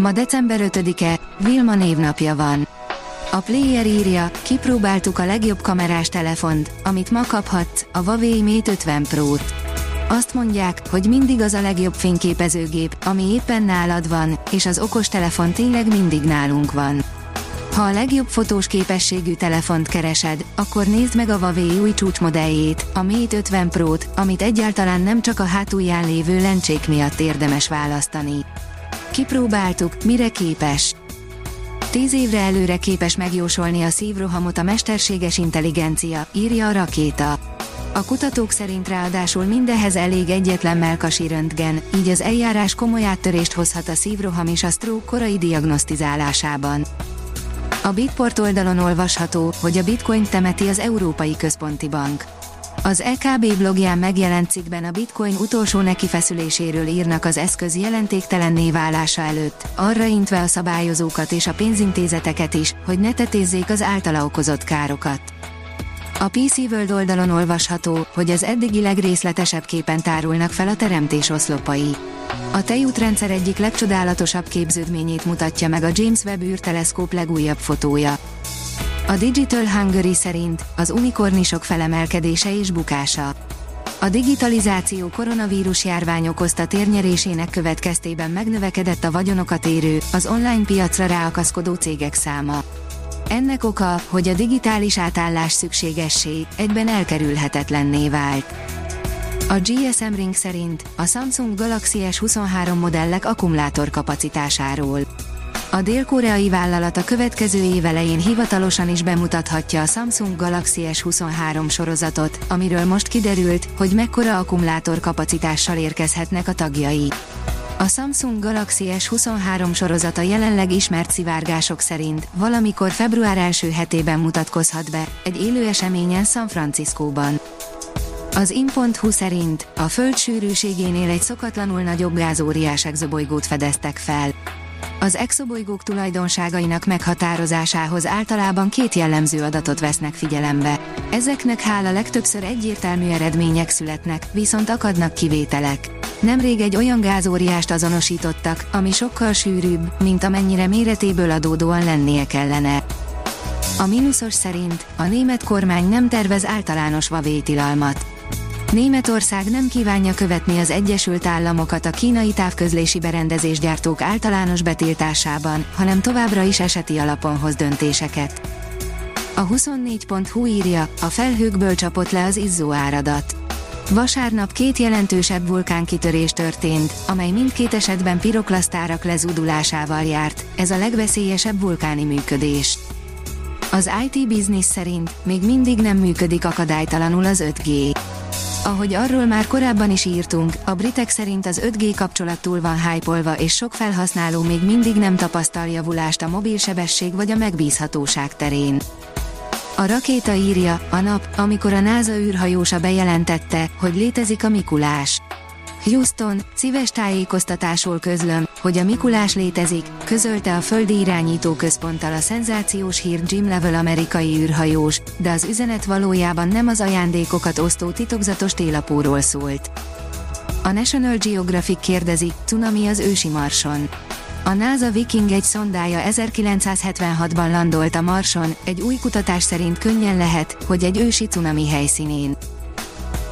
Ma december 5-e, Vilma névnapja van. A Player írja, kipróbáltuk a legjobb kamerás telefont, amit ma kaphatsz, a Huawei Mate 50 Pro-t. Azt mondják, hogy mindig az a legjobb fényképezőgép, ami éppen nálad van, és az okostelefon tényleg mindig nálunk van. Ha a legjobb fotós képességű telefont keresed, akkor nézd meg a Huawei új csúcsmodelljét, a Mate 50 Pro-t, amit egyáltalán nem csak a hátulján lévő lencsék miatt érdemes választani. Kipróbáltuk, mire képes. Tíz évre előre képes megjósolni a szívrohamot a mesterséges intelligencia, írja a rakéta. A kutatók szerint ráadásul mindenhez elég egyetlen melkasi röntgen, így az eljárás komoly áttörést hozhat a szívroham és a stroke korai diagnosztizálásában. A Bitport oldalon olvasható, hogy a bitcoin temeti az Európai Központi Bank. Az EKB blogján megjelent cikkben a bitcoin utolsó nekifeszüléséről írnak az eszköz jelentéktelenné válása előtt, arra intve a szabályozókat és a pénzintézeteket is, hogy ne tetézzék az általa okozott károkat. A PC World oldalon olvasható, hogy az eddigi legrészletesebb képen tárulnak fel a teremtés oszlopai. A tejútrendszer egyik legcsodálatosabb képződményét mutatja meg a James Webb űrteleszkóp legújabb fotója. A Digital Hungary szerint az unikornisok felemelkedése és bukása. A digitalizáció koronavírus járvány okozta térnyerésének következtében megnövekedett a vagyonokat érő, az online piacra ráakaszkodó cégek száma. Ennek oka, hogy a digitális átállás szükségessé, egyben elkerülhetetlenné vált. A GSM Ring szerint a Samsung Galaxy S23 modellek akkumulátor kapacitásáról. A dél-koreai vállalat a következő év elején hivatalosan is bemutathatja a Samsung Galaxy S23 sorozatot, amiről most kiderült, hogy mekkora akkumulátor kapacitással érkezhetnek a tagjai. A Samsung Galaxy S23 sorozata jelenleg ismert szivárgások szerint valamikor február első hetében mutatkozhat be, egy élő eseményen San Franciscóban. Az in.hu szerint a Föld sűrűségénél egy szokatlanul nagyobb gázóriás exobolygót fedeztek fel. Az exobolygók tulajdonságainak meghatározásához általában két jellemző adatot vesznek figyelembe. Ezeknek hála legtöbbször egyértelmű eredmények születnek, viszont akadnak kivételek. Nemrég egy olyan gázóriást azonosítottak, ami sokkal sűrűbb, mint amennyire méretéből adódóan lennie kellene. A mínuszos szerint a német kormány nem tervez általános vavétilalmat. Németország nem kívánja követni az Egyesült Államokat a kínai távközlési berendezésgyártók általános betiltásában, hanem továbbra is eseti alapon hoz döntéseket. A 24.hu írja, a felhőkből csapott le az izzó áradat. Vasárnap két jelentősebb vulkánkitörés történt, amely mindkét esetben piroklasztárak lezudulásával járt, ez a legveszélyesebb vulkáni működés. Az IT Business szerint még mindig nem működik akadálytalanul az 5G. Ahogy arról már korábban is írtunk, a britek szerint az 5G kapcsolat túl van hype és sok felhasználó még mindig nem tapasztal javulást a mobilsebesség vagy a megbízhatóság terén. A rakéta írja, a nap, amikor a NASA űrhajósa bejelentette, hogy létezik a Mikulás. Houston, szíves tájékoztatásról közlöm, hogy a Mikulás létezik, közölte a Földi Irányító Központtal a szenzációs hír Jim Level amerikai űrhajós, de az üzenet valójában nem az ajándékokat osztó titokzatos télapóról szólt. A National Geographic kérdezi, cunami az ősi marson. A NASA Viking egy szondája 1976-ban landolt a Marson, egy új kutatás szerint könnyen lehet, hogy egy ősi cunami helyszínén.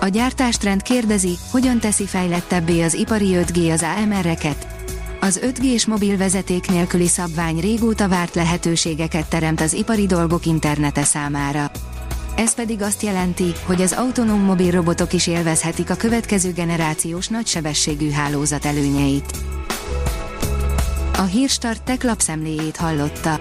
A gyártástrend kérdezi, hogyan teszi fejlettebbé az ipari 5G az AMR-eket. Az 5G-s mobil vezeték nélküli szabvány régóta várt lehetőségeket teremt az ipari dolgok internete számára. Ez pedig azt jelenti, hogy az autonóm mobil robotok is élvezhetik a következő generációs nagysebességű hálózat előnyeit. A Hírstart tech lapszemléjét hallotta.